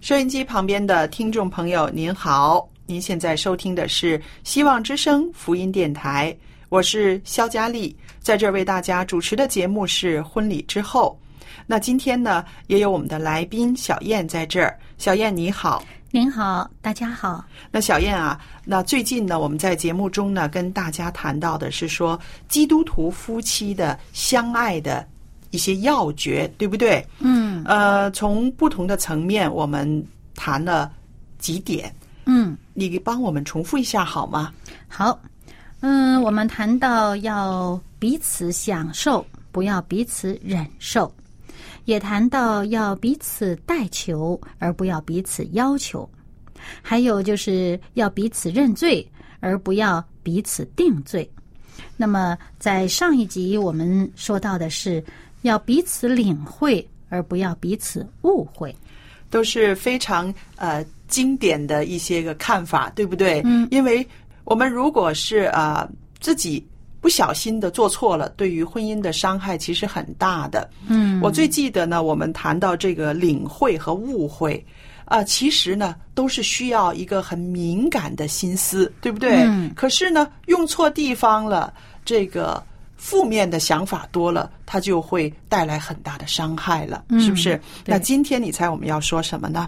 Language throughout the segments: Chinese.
收音机旁边的听众朋友，您好，您现在收听的是希望之声福音电台，我是肖佳丽，在这儿为大家主持的节目是婚礼之后。那今天呢，也有我们的来宾小燕在这儿，小燕你好。您好，大家好。那小燕啊，那最近呢，我们在节目中呢，跟大家谈到的是说基督徒夫妻的相爱的一些要诀，对不对？嗯呃，从不同的层面，我们谈了几点，嗯，你帮我们重复一下好吗？好。嗯，我们谈到要彼此享受，不要彼此忍受；也谈到要彼此代求，而不要彼此要求；还有就是要彼此认罪，而不要彼此定罪。那么，在上一集我们说到的是要彼此领会，而不要彼此误会。都是非常呃经典的一些个看法，对不对？嗯因为我们如果是呃自己不小心的做错了，对于婚姻的伤害其实很大的。嗯我最记得呢，我们谈到这个领会和误会。啊、其实呢，都是需要一个很敏感的心思，对不对？嗯可是呢，用错地方了，这个负面的想法多了，它就会带来很大的伤害了，嗯是不是？那今天你猜我们要说什么呢？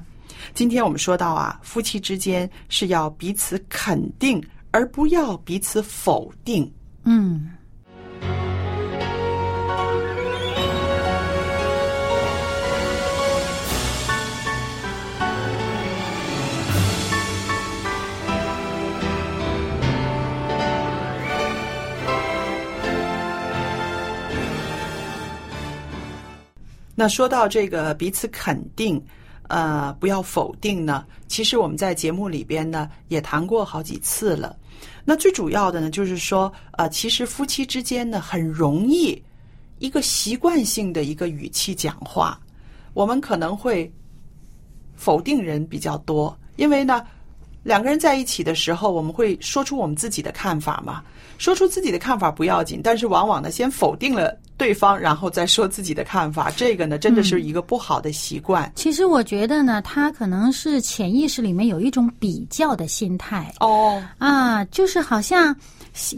今天我们说到啊，夫妻之间是要彼此肯定，而不要彼此否定。嗯那说到这个彼此肯定，呃，不要否定呢，其实我们在节目里边呢也谈过好几次了。那最主要的呢，就是说，呃，其实夫妻之间呢很容易一个习惯性的一个语气讲话，我们可能会否定人比较多，因为呢，两个人在一起的时候，我们会说出我们自己的看法嘛。说出自己的看法不要紧，但是往往呢，先否定了对方，然后再说自己的看法，这个呢，真的是一个不好的习惯。其实我觉得呢，他可能是潜意识里面有一种比较的心态哦，啊，就是好像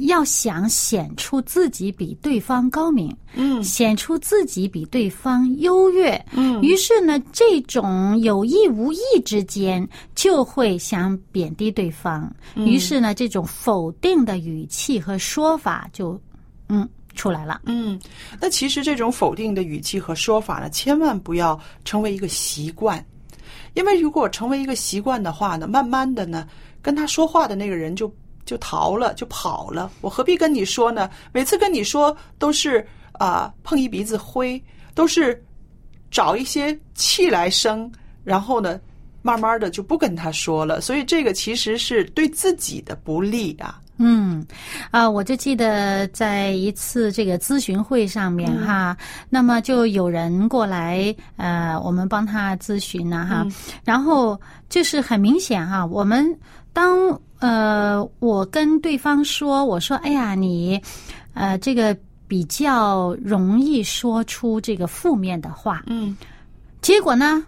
要想显出自己比对方高明，嗯。显出自己比对方优越，嗯。于是呢，这种有意无意之间就会想贬低对方，嗯。于是呢，这种否定的语气和说法就嗯出来了。嗯，那其实这种否定的语气和说法呢，千万不要成为一个习惯，因为如果成为一个习惯的话呢，慢慢的呢，跟他说话的那个人就就逃了，就跑了。我何必跟你说呢？每次跟你说都是啊、碰一鼻子灰，都是找一些气来生，然后呢，慢慢的就不跟他说了。所以这个其实是对自己的不利啊。嗯，啊，我就记得在一次这个咨询会上面哈，那么就有人过来，呃，我们帮他咨询呢哈，然后就是很明显哈，我们当呃我跟对方说，我说，哎呀，你呃这个比较容易说出这个负面的话，嗯。结果呢，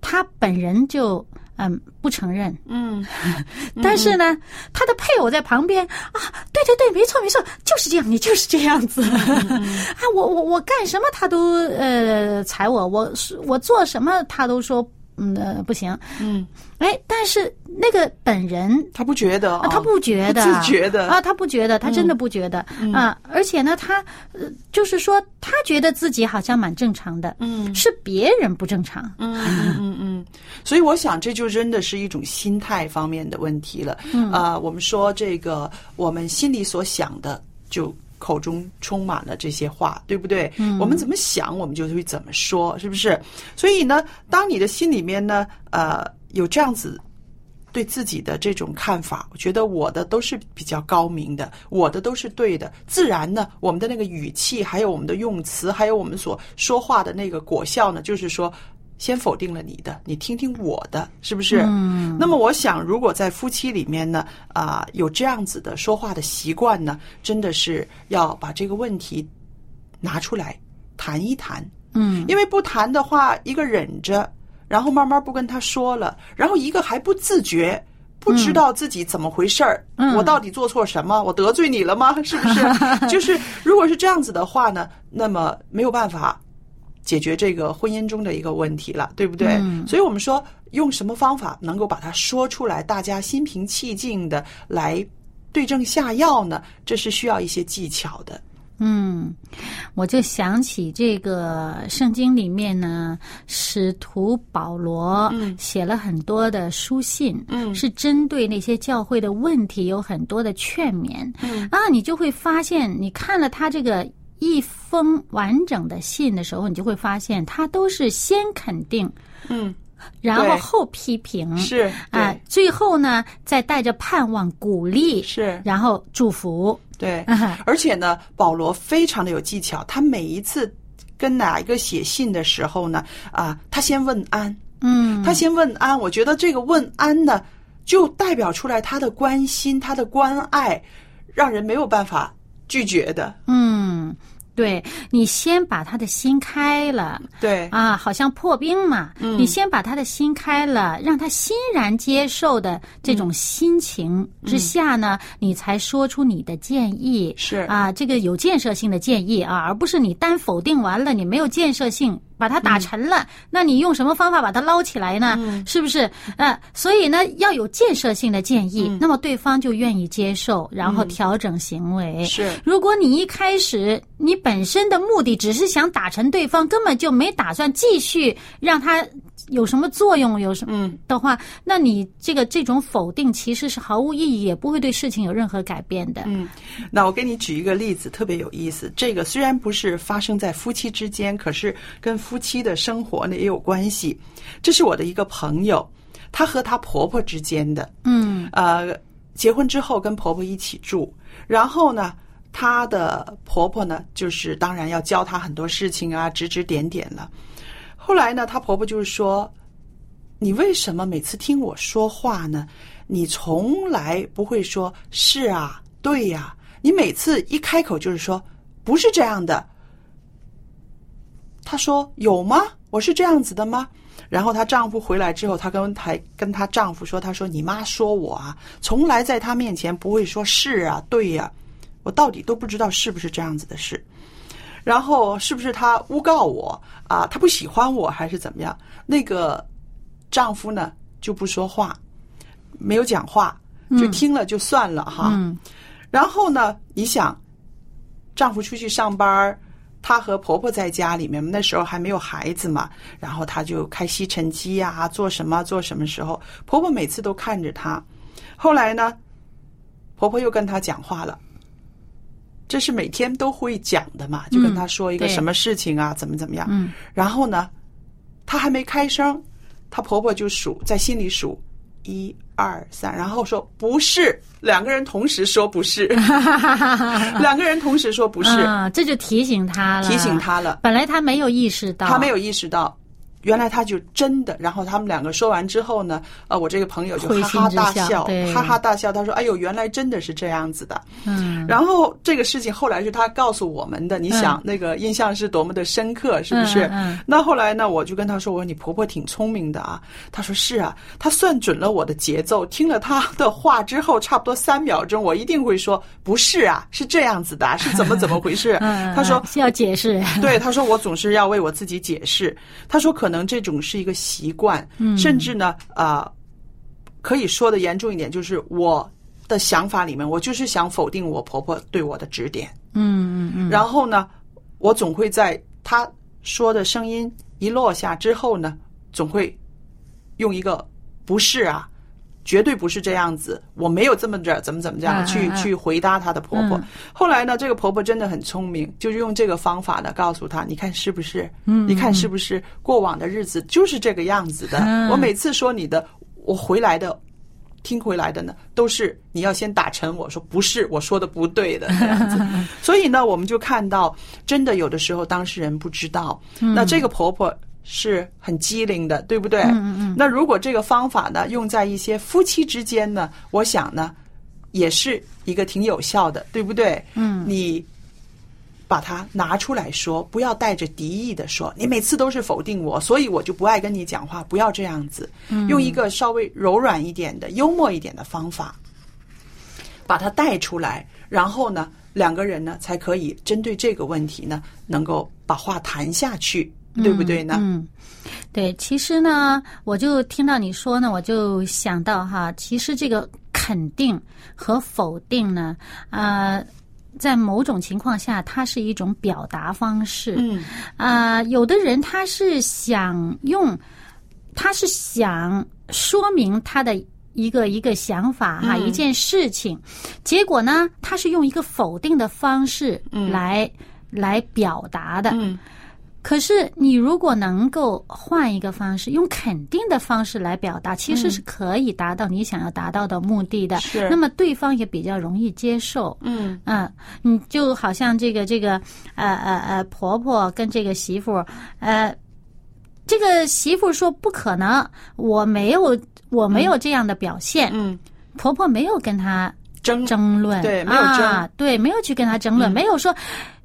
他本人就嗯不承认，嗯。但是呢，他的配偶在旁边啊，对对对，没错没错，就是这样，你就是这样子。啊，我我我干什么他都呃踩我，我我做什么他都说嗯、呃、不行，嗯，哎，但是那个本人他不觉得啊，他不觉得，不自觉的啊，他不觉得，他真的不觉得、啊，而且呢，他呃，就是说，他觉得自己好像蛮正常的，嗯。是别人不正常，嗯嗯嗯嗯，所以我想这就真的是一种心态方面的问题了。嗯。啊、我们说这个我们心里所想的就。口中充满了这些话，对不对？嗯，我们怎么想，我们就会怎么说，是不是？所以呢，当你的心里面呢，呃，有这样子对自己的这种看法，我觉得我的都是比较高明的，我的都是对的。自然呢，我们的那个语气，还有我们的用词，还有我们所说话的那个果效呢，就是说，先否定了你的，你听听我的，是不是？嗯。那么我想，如果在夫妻里面呢，啊、有这样子的说话的习惯呢，真的是要把这个问题拿出来谈一谈。嗯，因为不谈的话，一个忍着，然后慢慢不跟他说了，然后一个还不自觉。不知道自己怎么回事儿，嗯我到底做错什么？我得罪你了吗？是不是？就是如果是这样子的话呢，那么没有办法解决这个婚姻中的一个问题了，对不对？嗯所以我们说，用什么方法能够把它说出来，大家心平气静的来对症下药呢？这是需要一些技巧的。嗯，我就想起这个圣经里面呢，使徒保罗写了很多的书信，嗯是针对那些教会的问题有很多的劝勉，嗯啊，你就会发现，你看了他这个一封完整的信的时候，你就会发现，他都是先肯定，嗯，然后后批评，是啊对，最后呢，再带着盼望、鼓励，是。然后祝福，对啊，而且呢，保罗非常的有技巧，他每一次跟哪一个写信的时候呢，啊，他先问安，嗯，他先问安。我觉得这个问安呢，就代表出来他的关心，他的关爱，让人没有办法拒绝的。嗯，对你先把他的心开了。对，啊，好像破冰嘛，嗯。你先把他的心开了，让他欣然接受的这种心情之下呢，你才说出你的建议，是。啊，这个有建设性的建议啊，而不是你单否定完了，你没有建设性，把它打沉了，那你用什么方法把它捞起来呢？是不是？呃，所以呢，要有建设性的建议，那么对方就愿意接受，然后调整行为。是如果你一开始你本身的目的只是想打沉对方，根本就没打算继续让他有什么作用，有什么嗯的话，那你这个这种否定其实是毫无意义，也不会对事情有任何改变的。嗯，那我给你举一个例子，特别有意思。这个虽然不是发生在夫妻之间，可是跟夫妻的生活呢也有关系。这是我的一个朋友，她和她婆婆之间的，嗯呃，结婚之后跟婆婆一起住，然后呢，她的婆婆呢，就是当然要教她很多事情啊，指指点点了。后来呢，她婆婆就是说：“你为什么每次听我说话呢？你从来不会说是啊，对呀、你每次一开口就是说不是这样的。”她说：“有吗？我是这样子的吗？”然后她丈夫回来之后，她跟还跟她丈夫说：“她说你妈说我啊，从来在她面前不会说是啊，对呀、我到底都不知道是不是这样子的事。然后是不是她诬告我啊？她不喜欢我还是怎么样？那个丈夫呢就不说话，没有讲话，就听了就算了哈。嗯然后呢，你想，丈夫出去上班儿，她和婆婆在家里面，那时候还没有孩子嘛，然后她就开吸尘机呀、做什么做什么时候，婆婆每次都看着她。后来呢，婆婆又跟她讲话了。这是每天都会讲的嘛，就跟她说一个什么事情啊，怎么怎么样。嗯。然后呢，她还没开声，她婆婆就数在心里数一二三，然后说不是，两个人同时说不是，两个人同时说不是，啊，这就提醒他了，提醒他了。本来他没有意识到，他没有意识到，原来他就真的。然后他们两个说完之后呢，呃，我这个朋友就哈哈大笑，哈哈大笑。他说：“哎呦，原来真的是这样子的。”嗯。然后这个事情后来是他告诉我们的，你想那个印象是多么的深刻，是不是？嗯。那后来呢，我就跟他说：“我说你婆婆挺聪明的啊。”他说：“是啊，她算准了我的节奏。听了他的话之后，差不多三秒钟，我一定会说不是啊，是这样子的，是怎么怎么回事？”他说：“要解释。”对，他说：“我总是要为我自己解释。”他说：“可能这种是一个习惯，甚至呢，啊，可以说的严重一点，就是我的想法里面，我就是想否定我婆婆对我的指点。嗯嗯嗯。然后呢，我总会在她说的声音一落下之后呢，总会用一个不是啊，绝对不是这样子，我没有这么着，怎么怎么这样去去回答她的婆婆。后来呢，这个婆婆真的很聪明，就是用这个方法呢，告诉她，你看是不是？嗯，你看是不是？过往的日子就是这个样子的。我每次说你的，我回来的。听回来的呢，都是你要先打沉我说不是我说的不对的这样子，所以呢，我们就看到真的有的时候当事人不知道，那这个婆婆是很机灵的，对不对？嗯嗯。那如果这个方法呢用在一些夫妻之间呢，我想呢也是一个挺有效的，对不对？嗯。你。把它拿出来说，不要带着敌意的说。你每次都是否定我，所以我就不爱跟你讲话。不要这样子，用一个稍微柔软一点的、幽默一点的方法，把它带出来。然后呢，两个人呢才可以针对这个问题呢，能够把话谈下去，对不对呢？嗯，对。其实呢，我就听到你说呢，我就想到哈，其实这个肯定和否定呢，啊。在某种情况下，它是一种表达方式。嗯，啊，有的人他是想用，他是想说明他的一个一个想法哈，一件事情，结果呢，他是用一个否定的方式来来表达的。嗯。可是，你如果能够换一个方式，用肯定的方式来表达，其实是可以达到你想要达到的目的的。是。那么对方也比较容易接受。嗯。嗯，你就好像这个这个呃呃呃婆婆跟这个媳妇，呃，这个媳妇说不可能，我没有我没有这样的表现。嗯。婆婆没有跟她争争论，对，没有争，啊对，没有去跟她争论，没有说。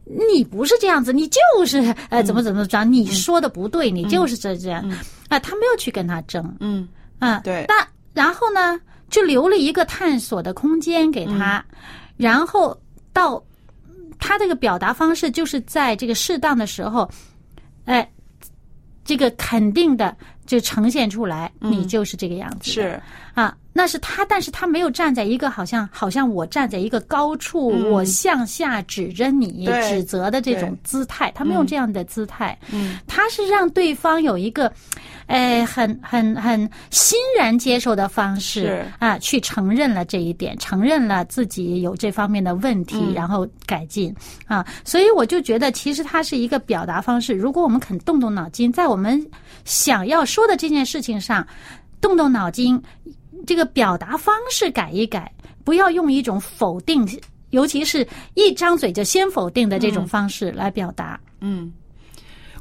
你不是这样子，你就是呃怎么怎么着？你说的不对，你就是这这样啊！他没有去跟他争，嗯。啊，对。那然后呢，就留了一个探索的空间给他，然后到他这个表达方式，就是在这个适当的时候，哎，这个肯定的就呈现出来，你就是这个样子，是。啊。那是他，但是他没有站在一个好像好像我站在一个高处，我向下指着你指责的这种姿态，他没有这样的姿态。嗯，他是让对方有一个，哎，很很很欣然接受的方式啊，去承认了这一点，承认了自己有这方面的问题，然后改进啊。所以我就觉得，其实它是一个表达方式。如果我们肯动动脑筋，在我们想要说的这件事情上动动脑筋。这个表达方式改一改，不要用一种否定，尤其是一张嘴就先否定的这种方式来表达。嗯，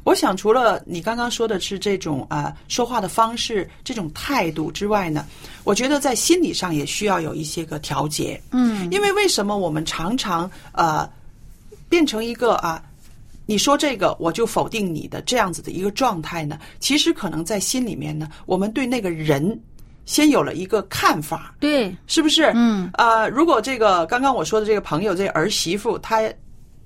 我想除了你刚刚说的是这种啊说话的方式、这种态度之外呢，我觉得在心理上也需要有一些个调节。嗯，因为为什么我们常常呃变成一个啊你说这个我就否定你的这样子的一个状态呢？其实可能在心里面呢，我们对那个人。先有了一个看法，对，是不是？嗯，呃，如果这个刚刚我说的这个朋友，这儿媳妇，她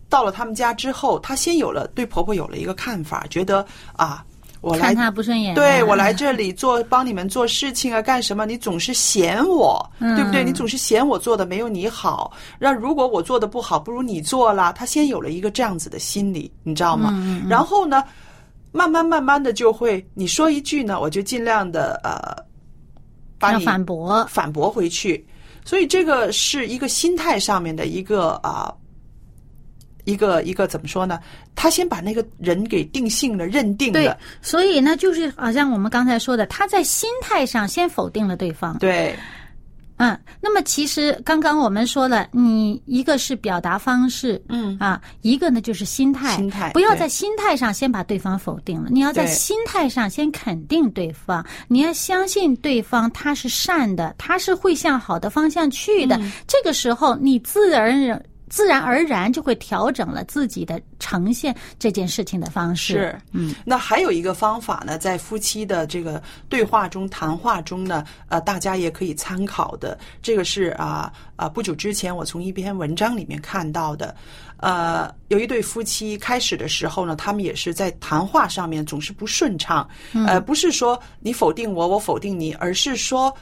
到了他们家之后，她先有了对婆婆有了一个看法，觉得啊，我来看她不顺眼，对我来这里做帮你们做事情啊，干什么？你总是嫌我，对不对？你总是嫌我做的没有你好。那如果我做的不好，不如你做了。她先有了一个这样子的心理，你知道吗？然后呢，慢慢慢慢的就会，你说一句呢，我就尽量的呃。把你反驳反驳回去，所以这个是一个心态上面的一个啊，一个一个怎么说呢？他先把那个人给定性了、认定了，所以呢，就是好像我们刚才说的，他在心态上先否定了对方。对，那么其实刚刚我们说了，你一个是表达方式，嗯。啊，一个呢就是心态，心态不要在心态上先把对方否定了，你要在心态上先肯定对方，你要相信对方他是善的，他是会向好的方向去的。嗯。这个时候，你自然而然自然而然就会调整了自己的呈现这件事情的方式。是，嗯，那还有一个方法呢，在夫妻的这个对话中、谈话中呢，呃，大家也可以参考的。这个是啊啊、不久之前我从一篇文章里面看到的。呃，有一对夫妻开始的时候呢，他们也是在谈话上面总是不顺畅。嗯呃，不是说你否定我，我否定你，而是说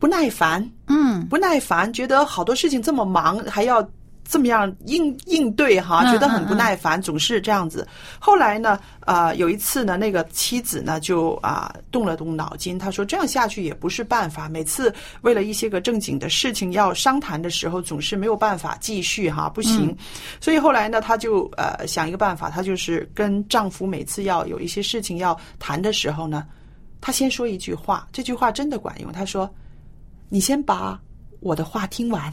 不耐烦。嗯，不耐烦，觉得好多事情这么忙，还要这么样应应对哈，嗯觉得很不耐烦，总是这样子。后来呢，呃，有一次呢，那个妻子呢就啊、动了动脑筋，她说这样下去也不是办法，每次为了一些个正经的事情要商谈的时候，总是没有办法继续哈，不行。所以后来呢，她就呃想一个办法，她就是跟丈夫每次要有一些事情要谈的时候呢，她先说一句话，这句话真的管用，她说。你先把我的话听完。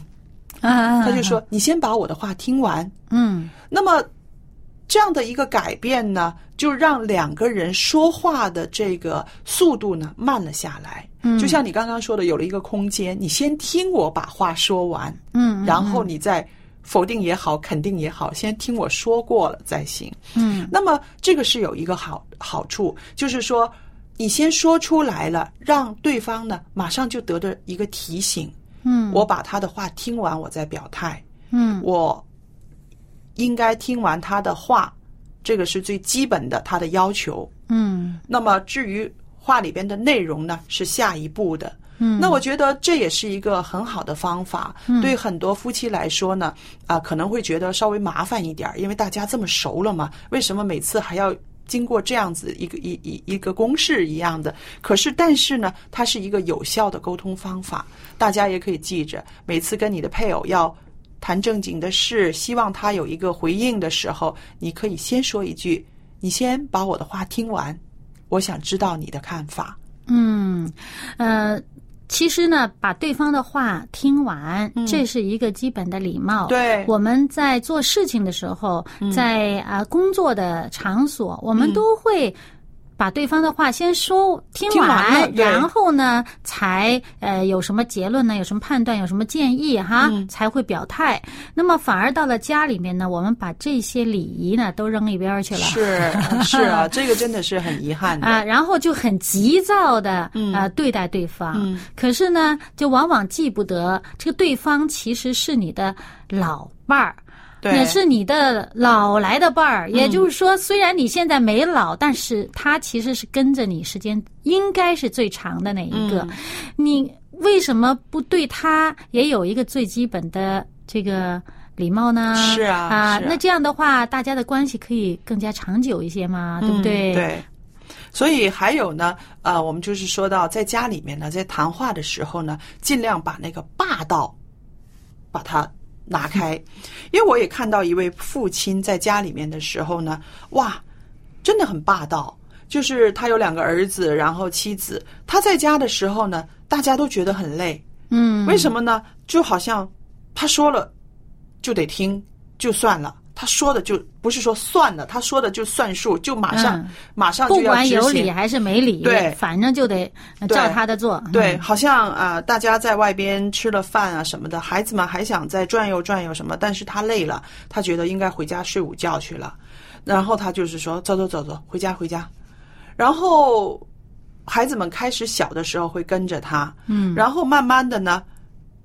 啊，他就说：“你先把我的话听完。嗯，”那么这样的一个改变呢，就让两个人说话的这个速度呢慢了下来。嗯就像你刚刚说的，有了一个空间，你先听我把话说完，嗯，然后你再否定也好，肯定也好，先听我说过了再行。嗯那么这个是有一个好好处，就是说你先说出来了，让对方呢马上就得到一个提醒。嗯，我把他的话听完，我再表态。嗯我应该听完他的话，这个是最基本的他的要求。嗯那么至于话里边的内容呢，是下一步的。嗯，那我觉得这也是一个很好的方法。对很多夫妻来说呢，啊、可能会觉得稍微麻烦一点，因为大家这么熟了嘛，为什么每次还要经过这样子一个一一一个公式一样的？可是，但是呢，它是一个有效的沟通方法，大家也可以记着，每次跟你的配偶要。谈正经的事，希望他有一个回应的时候，你可以先说一句：“你先把我的话听完，我想知道你的看法。嗯，呃，其实呢，把对方的话听完，这是一个基本的礼貌。嗯对我们在做事情的时候，在啊、工作的场所，我们都会。把对方的话先说听听完然后呢，才呃有什么结论呢？有什么判断？有什么建议哈？嗯才会表态。那么反而到了家里面呢，我们把这些礼仪呢都扔一边儿去了。是 是啊，这个真的是很遗憾的。啊，然后就很急躁的嗯啊对待对方，嗯可是呢，就往往记不得这个对方其实是你的老伴儿。也是你的老来的伴儿，也就是说，虽然你现在没老，但是他其实是跟着你时间应该是最长的那一个。嗯你为什么不对他也有一个最基本的这个礼貌呢？是啊啊，啊那这样的话，大家的关系可以更加长久一些嘛，对不对？嗯对。所以还有呢，呃，我们就是说到在家里面呢，在谈话的时候呢，尽量把那个霸道把它拿开，因为我也看到一位父亲在家里面的时候呢，哇，真的很霸道。就是他有两个儿子，然后妻子，他在家的时候呢，大家都觉得很累，嗯，为什么呢？就好像他说了就得听，就算了。他说的就不是说算了，他说的就算数，就马上、嗯。马上就不管有理。还是没理，对。反正就得呃照他的做。对，嗯，好像啊、大家在外边吃了饭啊什么的，孩子们还想再转悠转悠什么，但是他累了，他觉得应该回家睡午觉去了，然后他就是说走走走走，回家回家，然后孩子们开始小的时候会跟着他，嗯，然后慢慢的呢，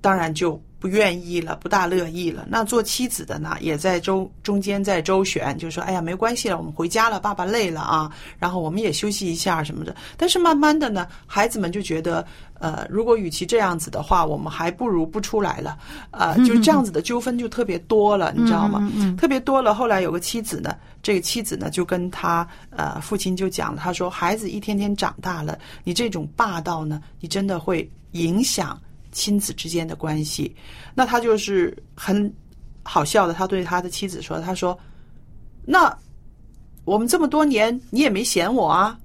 当然就不愿意了，不大乐意了。那做妻子的呢，也在周中间在周旋，就说：“哎呀，没关系了，我们回家了，爸爸累了啊，然后我们也休息一下什么的。”但是慢慢的呢，孩子们就觉得，呃，如果与其这样子的话，我们还不如不出来了，呃，就是这样子的纠纷就特别多了，你知道吗？特别多了。后来有个妻子呢，这个妻子呢就跟他呃父亲就讲了，他说孩子一天天长大了，你这种霸道呢，你真的会影响亲子之间的关系。那他就是很好笑的，他对他的妻子说，他说，那我们这么多年你也没嫌我啊。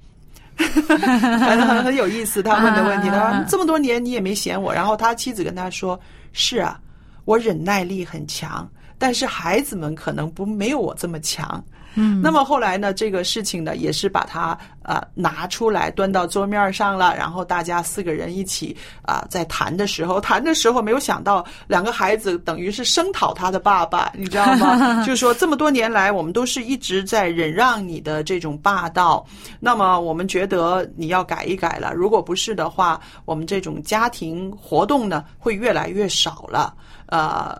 反正很很有意思。他问的问题，他说这么多年你也没嫌我。然后他妻子跟他说：“是啊，我忍耐力很强，但是孩子们可能不没有我这么强。”嗯，那么后来呢，这个事情呢，也是把它呃拿出来端到桌面上了，然后大家四个人一起啊、在谈的时候，谈的时候没有想到两个孩子等于是声讨他的爸爸，你知道吗？就是说这么多年来，我们都是一直在忍让你的这种霸道，那么我们觉得你要改一改了，如果不是的话，我们这种家庭活动呢会越来越少了，呃。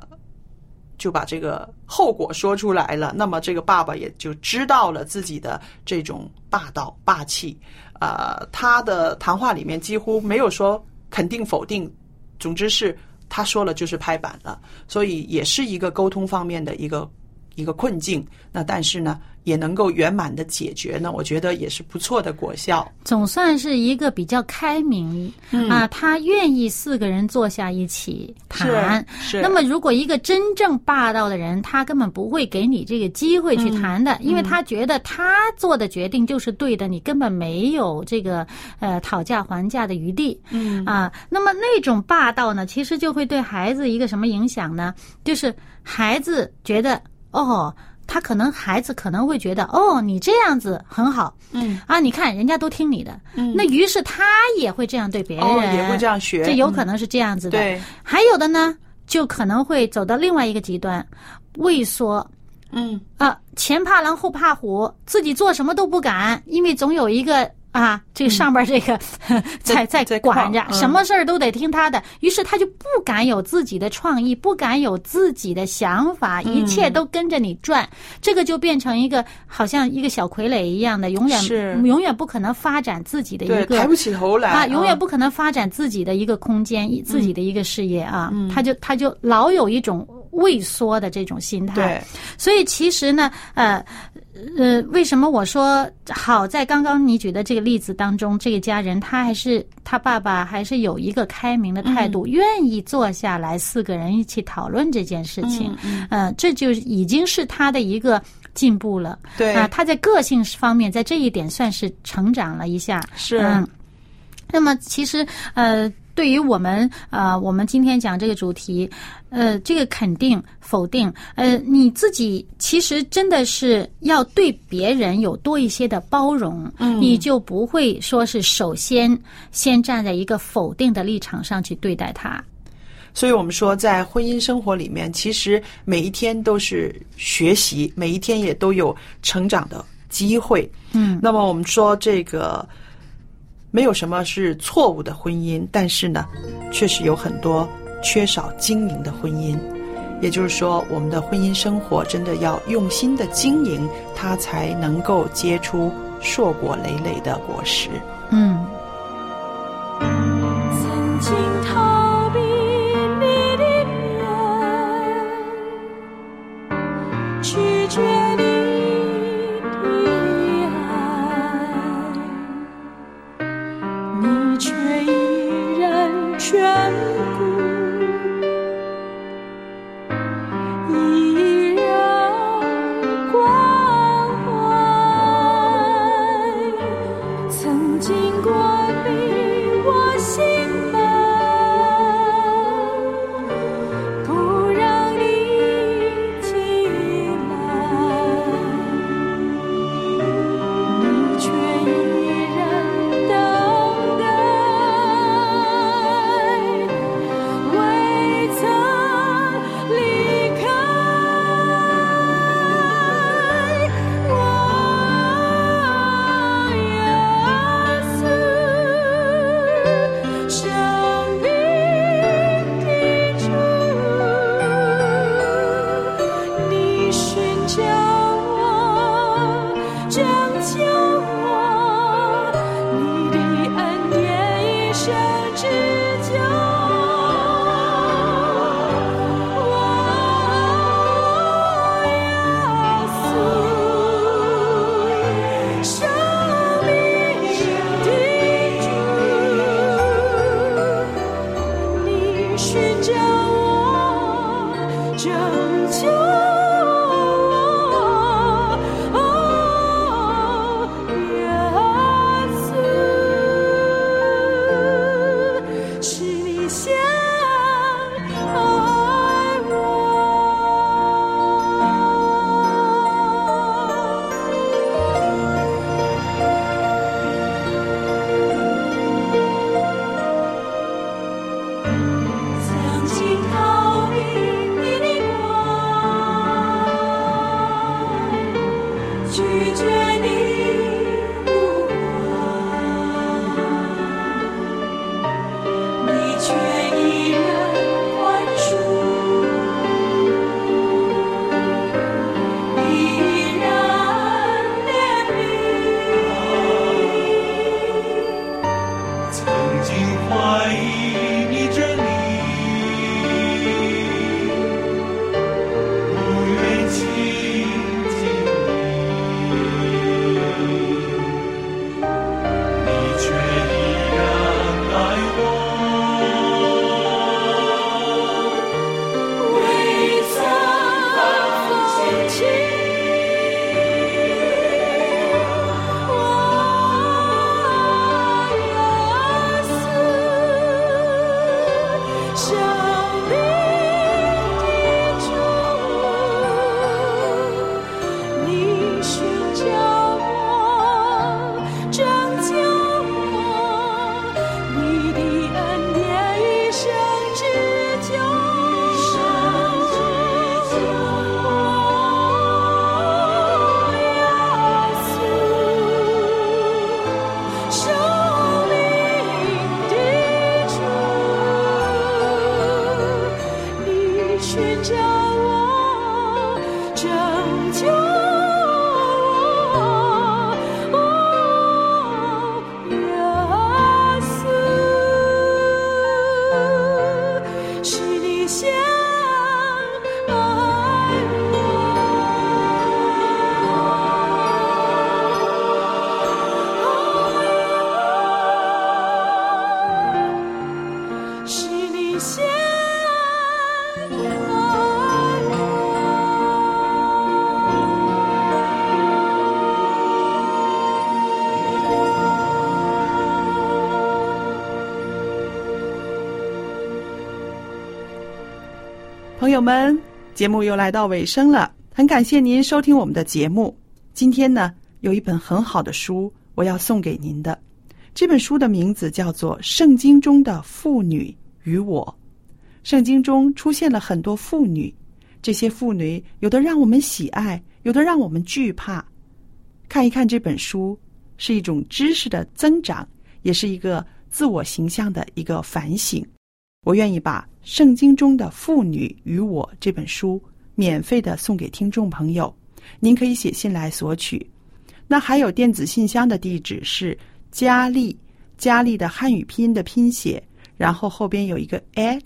就把这个后果说出来了，那么这个爸爸也就知道了自己的这种霸道霸气。呃，他的谈话里面几乎没有说肯定否定，总之是他说了就是拍板了，所以也是一个沟通方面的一个一个困境。那但是呢，也能够圆满的解决呢，我觉得也是不错的果效。总算是一个比较开明、嗯啊，他愿意四个人坐下一起谈。是那么，如果一个真正霸道的人，他根本不会给你这个机会去谈的，因为他觉得他做的决定就是对的，你根本没有这个呃讨价还价的余地。嗯啊，那么那种霸道呢，其实就会对孩子一个什么影响呢？就是孩子觉得哦。他可能孩子可能会觉得哦，你这样子很好，嗯。啊，你看人家都听你的，嗯。那于是他也会这样对别人，哦也会这样学。这有可能是这样子的。对，还有的呢，就可能会走到另外一个极端，畏缩。嗯。啊，前怕狼后怕虎，自己做什么都不敢，因为总有一个。啊，这个上边这个、在在在管着，嗯。什么事儿都得听他的，于是他就不敢有自己的创意，不敢有自己的想法，嗯。一切都跟着你转，这个就变成一个好像一个小傀儡一样的，永远是。永远不可能发展自己的，一个抬不起头来啊，永远嗯不可能发展自己的一个空间，以自己的一个事业啊，他就他就老有一种畏缩的这种心态。对，所以其实呢，呃呃，为什么我说好在刚刚你举的这个例子当中，这个家人他还是他爸爸还是有一个开明的态嗯。度，愿意坐下来四个人一起讨论这件事情，嗯呃，这就已经是他的一个进步了。对。啊、他在个性方面，在这一点算是成长了一下。是。嗯，那么其实呃，对于我们呃，我们今天讲这个主题，呃，这个肯定否定，呃，你自己其实真的是要对别人有多一些的包容，嗯你就不会说是首先先站在一个否定的立场上去对待他。所以我们说，在婚姻生活里面，其实每一天都是学习，每一天也都有成长的机会。嗯，那么我们说这个没有什么是错误的婚姻，但是呢，确实有很多缺少经营的婚姻。也就是说，我们的婚姻生活真的要用心的经营，它才能够结出硕果累累的果实。嗯。Lord. 救我，你的恩典一生友们，节目又来到尾声了，很感谢您收听我们的节目。今天呢，有一本很好的书，我要送给您的。这本书的名字叫做《圣经中的妇女与我》。圣经中出现了很多妇女，这些妇女有的让我们喜爱，有的让我们惧怕。看一看这本书，是一种知识的增长，也是一个自我形象的一个反省。我愿意把《圣经中的妇女与我》这本书免费的送给听众朋友，您可以写信来索取。那还有电子信箱的地址是佳丽，佳丽的汉语拼音的拼写，然后后边有一个 at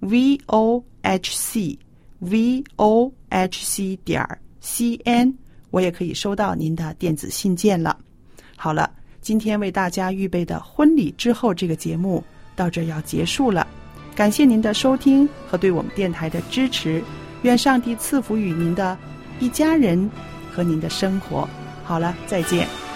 v o h c v o h c 点 c n，我也可以收到您的电子信件了。好了，今天为大家预备的婚礼之后这个节目到这要结束了。感谢您的收听和对我们电台的支持，愿上帝赐福与您的一家人和您的生活。好了，再见。